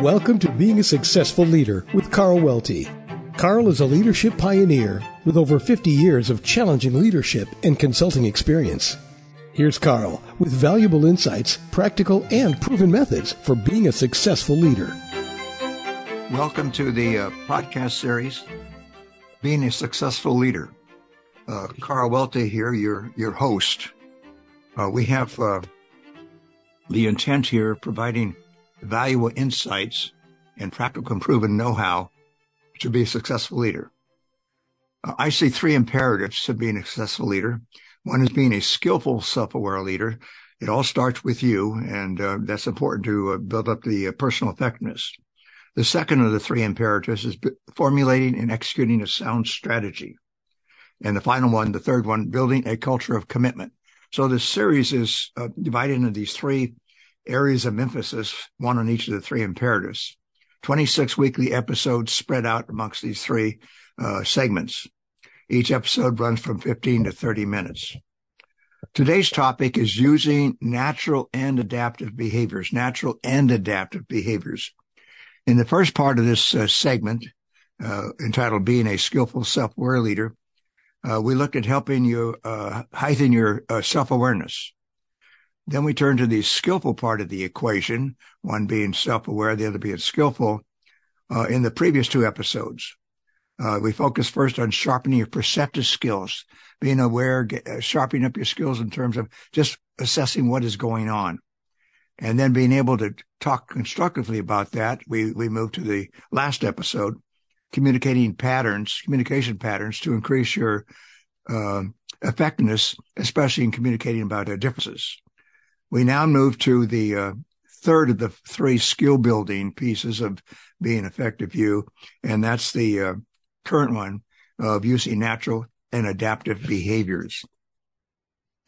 Welcome to Being a Successful Leader with Carl Welty. Carl is a leadership pioneer with over 50 years of challenging leadership and consulting experience. Here's Carl with valuable insights, practical, and proven methods for being a successful leader. Welcome to the uh, podcast series, Being a Successful Leader. Uh, Carl Welty here, your, your host. Uh, we have uh, the intent here of providing valuable insights and practical and proven know-how to be a successful leader. I see three imperatives to being a successful leader. One is being a skillful, self-aware leader. It all starts with you, and uh, that's important to uh, build up the uh, personal effectiveness. The second of the three imperatives is b- formulating and executing a sound strategy. And the final one, the third one, building a culture of commitment. So this series is uh, divided into these three areas of emphasis, one on each of the three imperatives. 26 weekly episodes spread out amongst these three uh, segments. Each episode runs from 15 to 30 minutes. Today's topic is using natural and adaptive behaviors, natural and adaptive behaviors. In the first part of this uh, segment, uh, entitled Being a Skillful Self-Aware Leader, uh, we looked at helping you uh, heighten your uh, self-awareness. Then we turn to the skillful part of the equation, one being self-aware, the other being skillful. Uh, in the previous two episodes, uh, we focused first on sharpening your perceptive skills, being aware, get, uh, sharpening up your skills in terms of just assessing what is going on. And then being able to talk constructively about that, we, we moved to the last episode, communicating patterns, communication patterns to increase your uh, effectiveness, especially in communicating about differences. We now move to the uh, third of the three skill building pieces of being effective you, and that's the uh, current one of using natural and adaptive behaviors.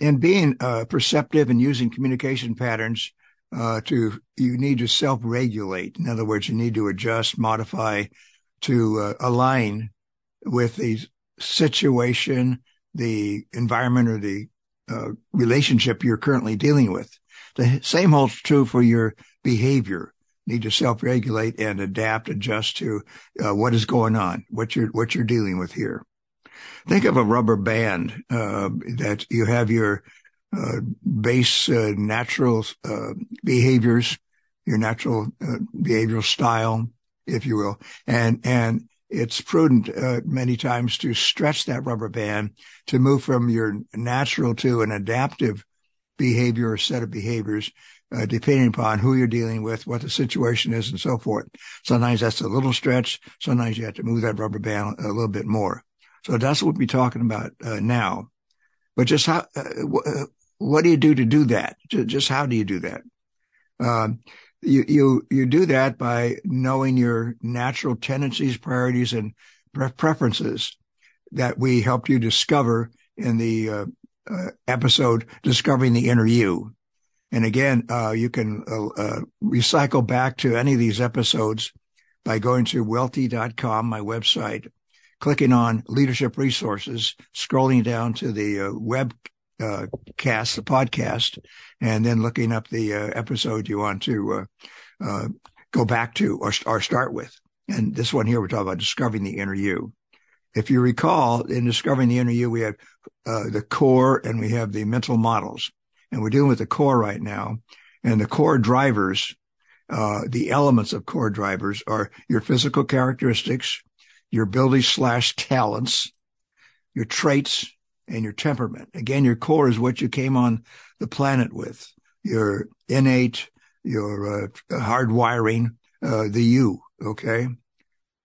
And being uh, perceptive and using communication patterns uh, to, you need to self-regulate. In other words, you need to adjust, modify to uh, align with the situation, the environment or the uh, relationship you're currently dealing with. The same holds true for your behavior. You need to self-regulate and adapt, adjust to uh, what is going on, what you're what you're dealing with here. Think of a rubber band uh, that you have your uh, base uh, natural uh, behaviors, your natural behavioral style, if you will, and and it's prudent uh, many times to stretch that rubber band to move from your natural to an adaptive behavior or set of behaviors, uh, depending upon who you're dealing with, what the situation is, and so forth. Sometimes that's a little stretch. Sometimes you have to move that rubber band a little bit more. So that's what we'll be talking about uh, now. But just how, uh, uh, what do you do to do that? Just how do you do that? Um, you, you, you do that by knowing your natural tendencies, priorities, and preferences that we helped you discover in the uh, uh, episode, Discovering the Inner You. And again, uh, you can uh, uh, recycle back to any of these episodes by going to welty.com, my website, clicking on leadership resources, scrolling down to the uh, web uh, cast, the podcast, and then looking up the uh, episode you want to uh, uh, go back to or, or start with. And this one here, we're talking about discovering the inner you. If you recall, in discovering the inner you, we have uh, the core and we have the mental models, and we're dealing with the core right now. And the core drivers, uh, the elements of core drivers are your physical characteristics, your abilities slash talents, your traits, and your temperament. Again, your core is what you came on the planet with, your innate, your uh, hard wiring, uh, the you. Okay.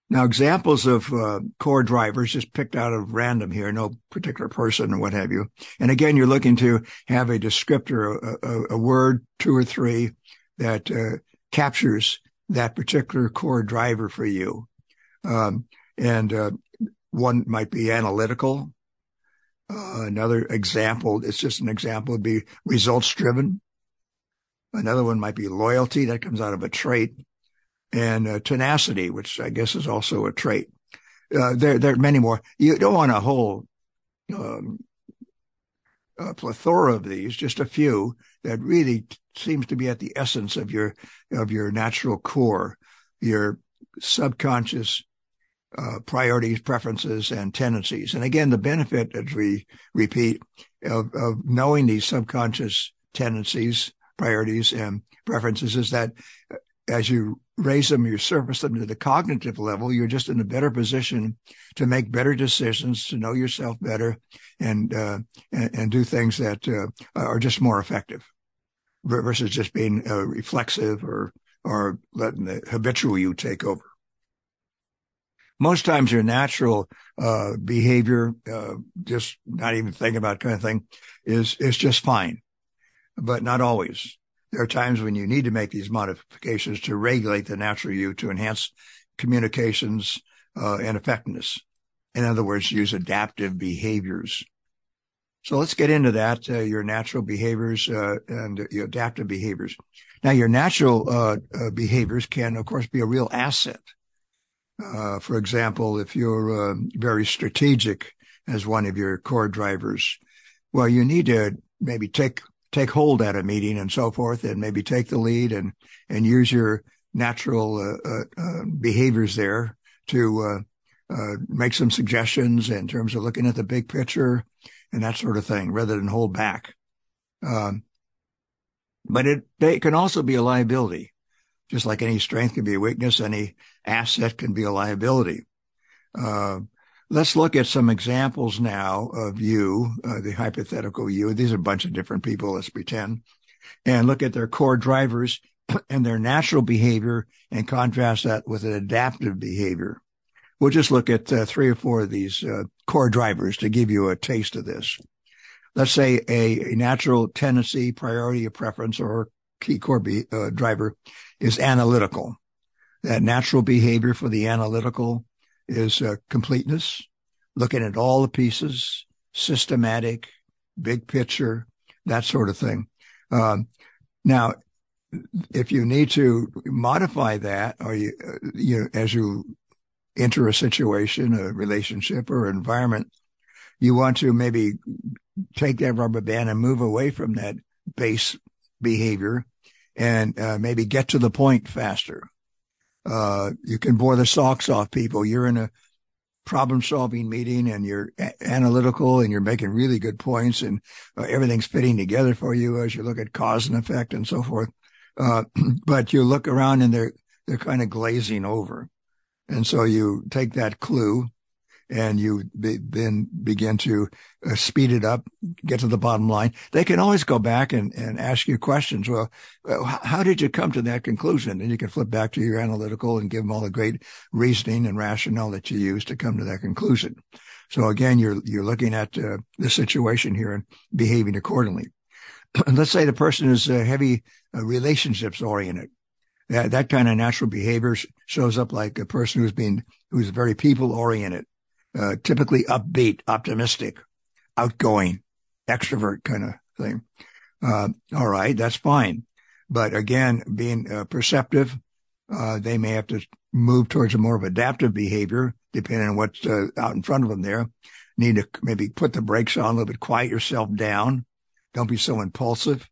Now, examples of uh, core drivers just picked out of random here, no particular person or what have you. And again, you're looking to have a descriptor, a, a, word, two or three that uh, captures that particular core driver for you. Um, and uh, one might be analytical. Uh, another example, it's just an example, would be results driven. Another one might be loyalty that comes out of a trait and uh, tenacity, which I guess is also a trait. Uh, there, there are many more. You don't want a whole um, a plethora of these, just a few that really seems to be at the essence of your of your natural core. your subconscious uh, priorities, preferences, and tendencies. And again, the benefit, as we repeat, of, of knowing these subconscious tendencies, priorities, and preferences is that uh, as you raise them, you surface them to the cognitive level, you're just in a better position to make better decisions, to know yourself better, and uh, and, and, do things that uh, are just more effective versus just being uh, reflexive or or letting the habitual you take over most times your natural uh, behavior, uh, just not even thinking about kind of thing, is is just fine, but not always. There are times when you need to make these modifications to regulate the natural you to enhance communications uh, and effectiveness. In other words, use adaptive behaviors. So let's get into that. Uh, your natural behaviors uh, and your adaptive behaviors. Now, your natural uh, behaviors can, of course, be a real asset uh, for example, if you're uh, very strategic as one of your core drivers, well, you need to maybe take take hold at a meeting and so forth, and maybe take the lead and and use your natural uh, uh, uh behaviors there to uh, make some suggestions in terms of looking at the big picture and that sort of thing, rather than hold back. Um, but it, it can also be a liability just like any strength can be a weakness, any asset can be a liability. Uh, let's look at some examples now of you, uh, the hypothetical you. These are a bunch of different people, let's pretend, and look at their core drivers and their natural behavior and contrast that with an adaptive behavior. We'll just look at uh, three or four of these uh, core drivers to give you a taste of this. Let's say a, a natural tendency, priority, or preference, or key core be, uh, driver is analytical. That natural behavior for the analytical is uh, completeness, looking at all the pieces, systematic, big picture, that sort of thing. Um, now, if you need to modify that, or you, uh, you as you enter a situation, a relationship, or environment, you want to maybe take that rubber band and move away from that base behavior and uh, maybe get to the point faster. Uh, you can bore the socks off people. You're in a problem solving meeting and you're a- analytical and you're making really good points and uh, everything's fitting together for you as you look at cause and effect and so forth. Uh, but you look around and they're, they're kind of glazing over. And so you take that clue and you be, then begin to uh, speed it up, get to the bottom line. They can always go back and, and ask you questions. Well, how did you come to that conclusion? And you can flip back to your analytical and give them all the great reasoning and rationale that you use to come to that conclusion. So again, you're, you're looking at uh, the situation here and behaving accordingly. Let's say the person is uh, heavy uh, relationships oriented. That, that kind of natural behavior shows up like a person who's being, who's very people oriented uh, typically upbeat, optimistic, outgoing, extrovert kind of thing. Uh, all right, that's fine. But again, being uh, perceptive, uh, they may have to move towards a more of adaptive behavior, depending on what's uh, out in front of them there. Need to maybe put the brakes on a little bit, quiet yourself down. Don't be so impulsive.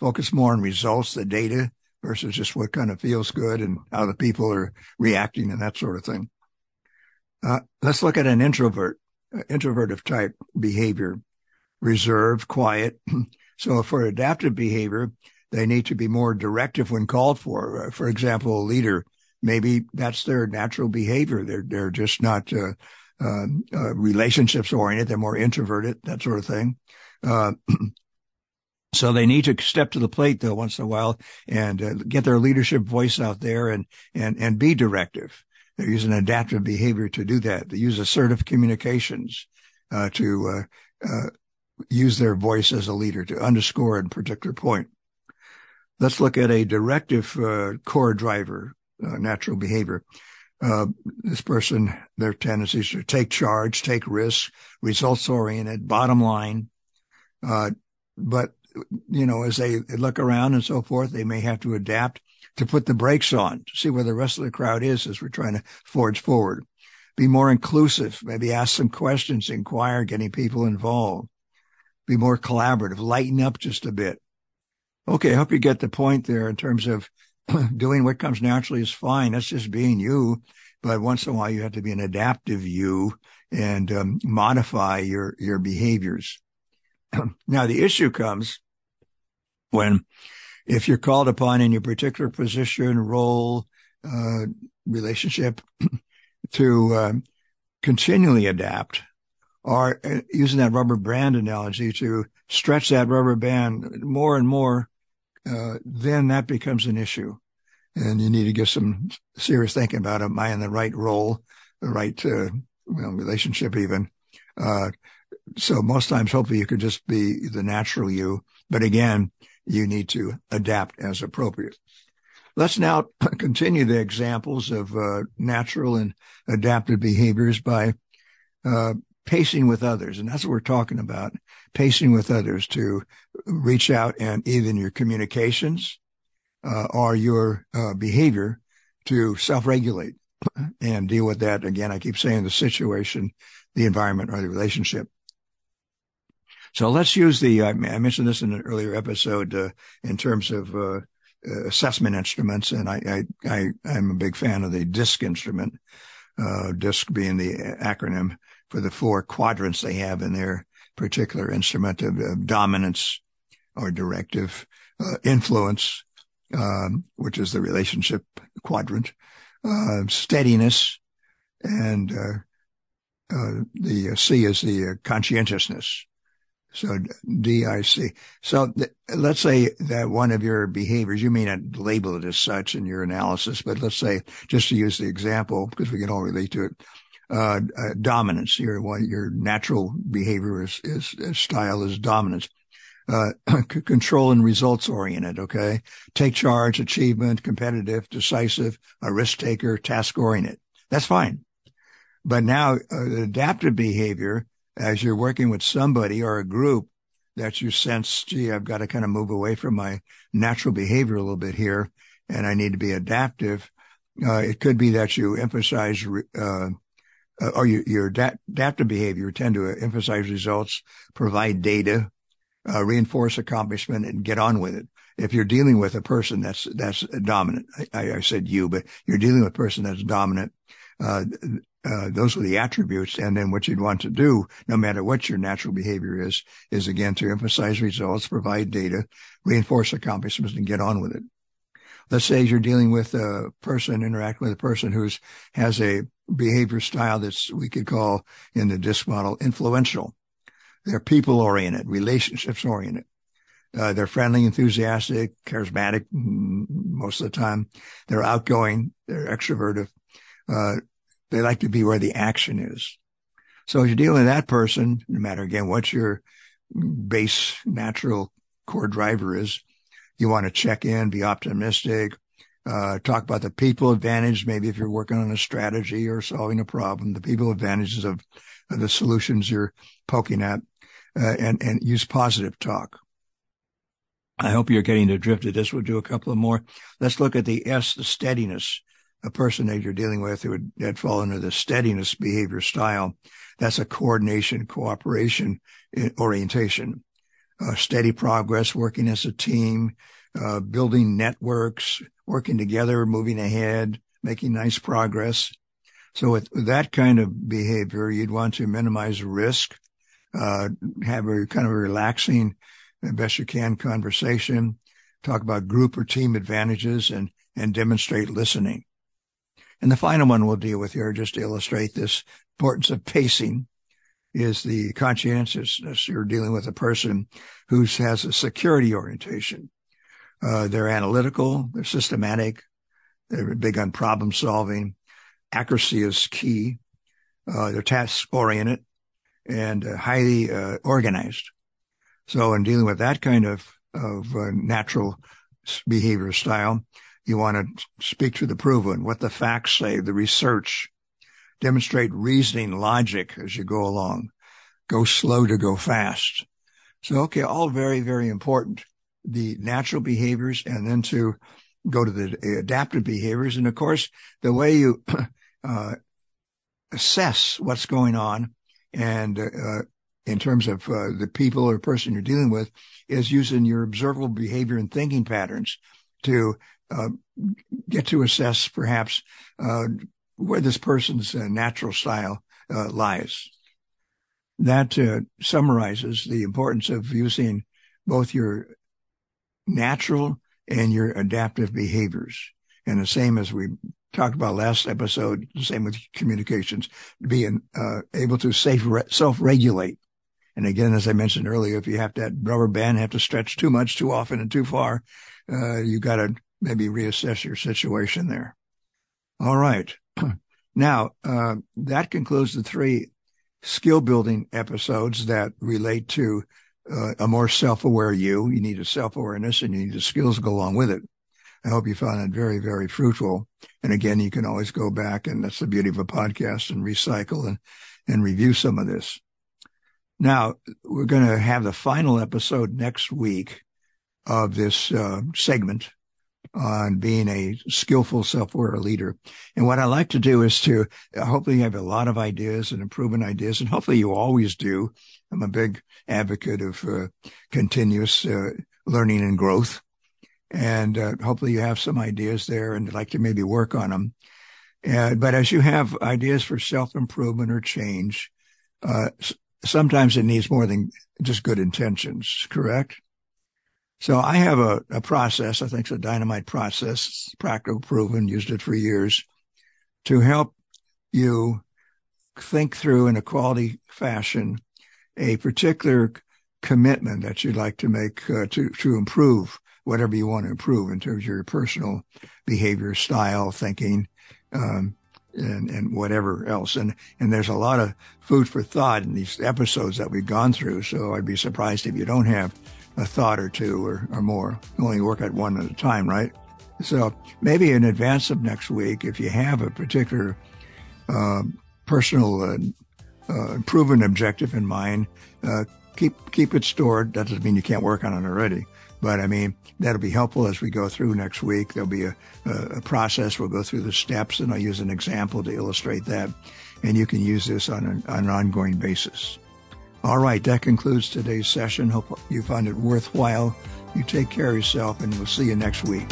Focus more on results, the data, versus just what kind of feels good and how the people are reacting and that sort of thing. Uh, let's look at an introvert, uh, type behavior, reserved, quiet. so for adaptive behavior, they need to be more directive when called for. Uh, for example, a leader, maybe that's their natural behavior. They're, they're just not, uh, um, uh, relationships oriented. They're more introverted, that sort of thing. Uh, so they need to step to the plate though once in a while and get their leadership voice out there and, and, and be directive. They're using adaptive behavior to do that. They use assertive communications uh, to uh, uh, use their voice as a leader to underscore a particular point. Let's look at a directive uh, core driver, uh, natural behavior. Uh, this person, their tendencies to take charge, take risks, results oriented, bottom line. but you know, as they look around and so forth, they may have to adapt to put the brakes on to see where the rest of the crowd is as we're trying to forge forward. Be more inclusive, maybe ask some questions, inquire, getting people involved. Be more collaborative, lighten up just a bit. Okay, I hope you get the point there in terms of doing what comes naturally is fine. That's just being you. But once in a while, you have to be an adaptive you and um, modify your, your behaviors. now, the issue comes when if you're called upon in your particular position, role, uh, relationship to uh, continually adapt or uh, using that rubber band analogy to stretch that rubber band more and more, uh, then that becomes an issue. And you need to get some serious thinking about, am I in the right role, the right, uh, well, relationship even? Uh, so most times, hopefully you could just be the natural you. But again, you need to adapt as appropriate. Let's now continue the examples of uh, natural and adaptive behaviors by uh, pacing with others. And that's what we're talking about, pacing with others to reach out and even your communications uh, or your uh, behavior to self-regulate and deal with that. Again, I keep saying the situation, the environment, or the relationship. So let's use the, I mentioned this in an earlier episode, uh, in terms of, uh, assessment instruments. And I, I, I, am a big fan of the DISC instrument, uh, DISC being the acronym for the four quadrants they have in their particular instrument of, of dominance or directive, uh, influence, um, which is the relationship quadrant, uh, steadiness, and, uh, the C is the conscientiousness. So DIC. So th- let's say that one of your behaviors, you may not label it as such in your analysis, but let's say just to use the example, because we can all relate to it, uh, uh, dominance. Your your natural behavior is, is, is style is dominance. Uh, control and results oriented. Okay. Take charge, achievement, competitive, decisive, a risk taker, task oriented. That's fine. But now uh, adaptive behavior as you're working with somebody or a group that you sense, gee, I've got to kind of move away from my natural behavior a little bit here and I need to be adaptive. Uh, it could be that you emphasize, uh, or you, your adaptive behavior tend to emphasize results, provide data, uh, reinforce accomplishment and get on with it. If you're dealing with a person that's, that's dominant, I, I said you, but you're dealing with a person that's dominant, those are the attributes. And then what you'd want to do, no matter what your natural behavior is, is again to emphasize results, provide data, reinforce accomplishments and get on with it. Let's say you're dealing with a person, interacting with a person who's has a behavior style that's we could call in the DISC model influential. They're people oriented, relationships oriented. Uh, they're friendly, enthusiastic, charismatic mm, most of the time. They're outgoing. They're extroverted. Uh, they like to be where the action is. So as you're dealing with that person, no matter again what your base natural core driver is, you want to check in, be optimistic, uh, talk about the people advantage. Maybe if you're working on a strategy or solving a problem, the people advantages of, of the solutions you're poking at, uh, and, and use positive talk. I hope you're getting the drift of this. We'll do a couple of more. Let's look at the S, the steadiness a person that you're dealing with who would that fall under the steadiness behavior style. That's a coordination, cooperation orientation, uh, steady progress, working as a team, uh, building networks, working together, moving ahead, making nice progress. So with, that kind of behavior, you'd want to minimize risk, uh, have a kind of a relaxing, best you can conversation, talk about group or team advantages and, and demonstrate listening. And the final one we'll deal with here, just to illustrate this importance of pacing, is the conscientiousness. You're dealing with a person who has a security orientation. Uh, they're analytical, they're systematic, they're big on problem solving. Accuracy is key. Uh, they're task oriented and uh, highly uh, organized. So in dealing with that kind of, of uh, natural behavior style, you want to speak to the proven, what the facts say, the research, demonstrate reasoning, logic as you go along. Go slow to go fast. So, okay, all very, very important. The natural behaviors and then to go to the adaptive behaviors. And of course, the way you uh, assess what's going on and uh, in terms of uh, the people or person you're dealing with is using your observable behavior and thinking patterns to get to assess perhaps uh, where this person's uh, natural style uh, lies. That uh, summarizes the importance of using both your natural and your adaptive behaviors. And the same as we talked about last episode, the same with communications, being uh, able to safe, self-regulate. And again, as I mentioned earlier, if you have that rubber band have to stretch too much, too often, and too far, uh, you got to maybe reassess your situation there. All right. now, uh, that concludes the three skill building episodes that relate to uh, a more self-aware you. You need a self-awareness and you need the skills to go along with it. I hope you found it very, very fruitful. And again, you can always go back and that's the beauty of a podcast and recycle and, and review some of this. Now we're going to have the final episode next week of this uh, segment on being a skillful self-aware leader. And what I like to do is to hopefully have a lot of ideas and improvement ideas, and hopefully you always do. I'm a big advocate of uh, continuous uh, learning and growth. And uh, hopefully you have some ideas there and like to maybe work on them. but as you have ideas for self-improvement or change, uh, sometimes it needs more than just good intentions, correct? So I have a, a process, I think it's a dynamite process, practical proven, used it for years to help you think through in a quality fashion a particular commitment that you'd like to make uh, to, to improve whatever you want to improve in terms of your personal behavior, style, thinking, um, and, and whatever else. And, and there's a lot of food for thought in these episodes that we've gone through. So I'd be surprised if you don't have a thought or two or, or more. You only work at one at a time, right? So maybe in advance of next week, if you have a particular uh, personal uh, uh, improvement objective in mind, uh, keep keep it stored. That doesn't mean you can't work on it already, but I mean that'll be helpful as we go through next week. There'll be a, a process. We'll go through the steps, and I'll use an example to illustrate that, and you can use this on an, on an ongoing basis. All right, that concludes today's session. Hope you found it worthwhile. You take care of yourself, and we'll see you next week.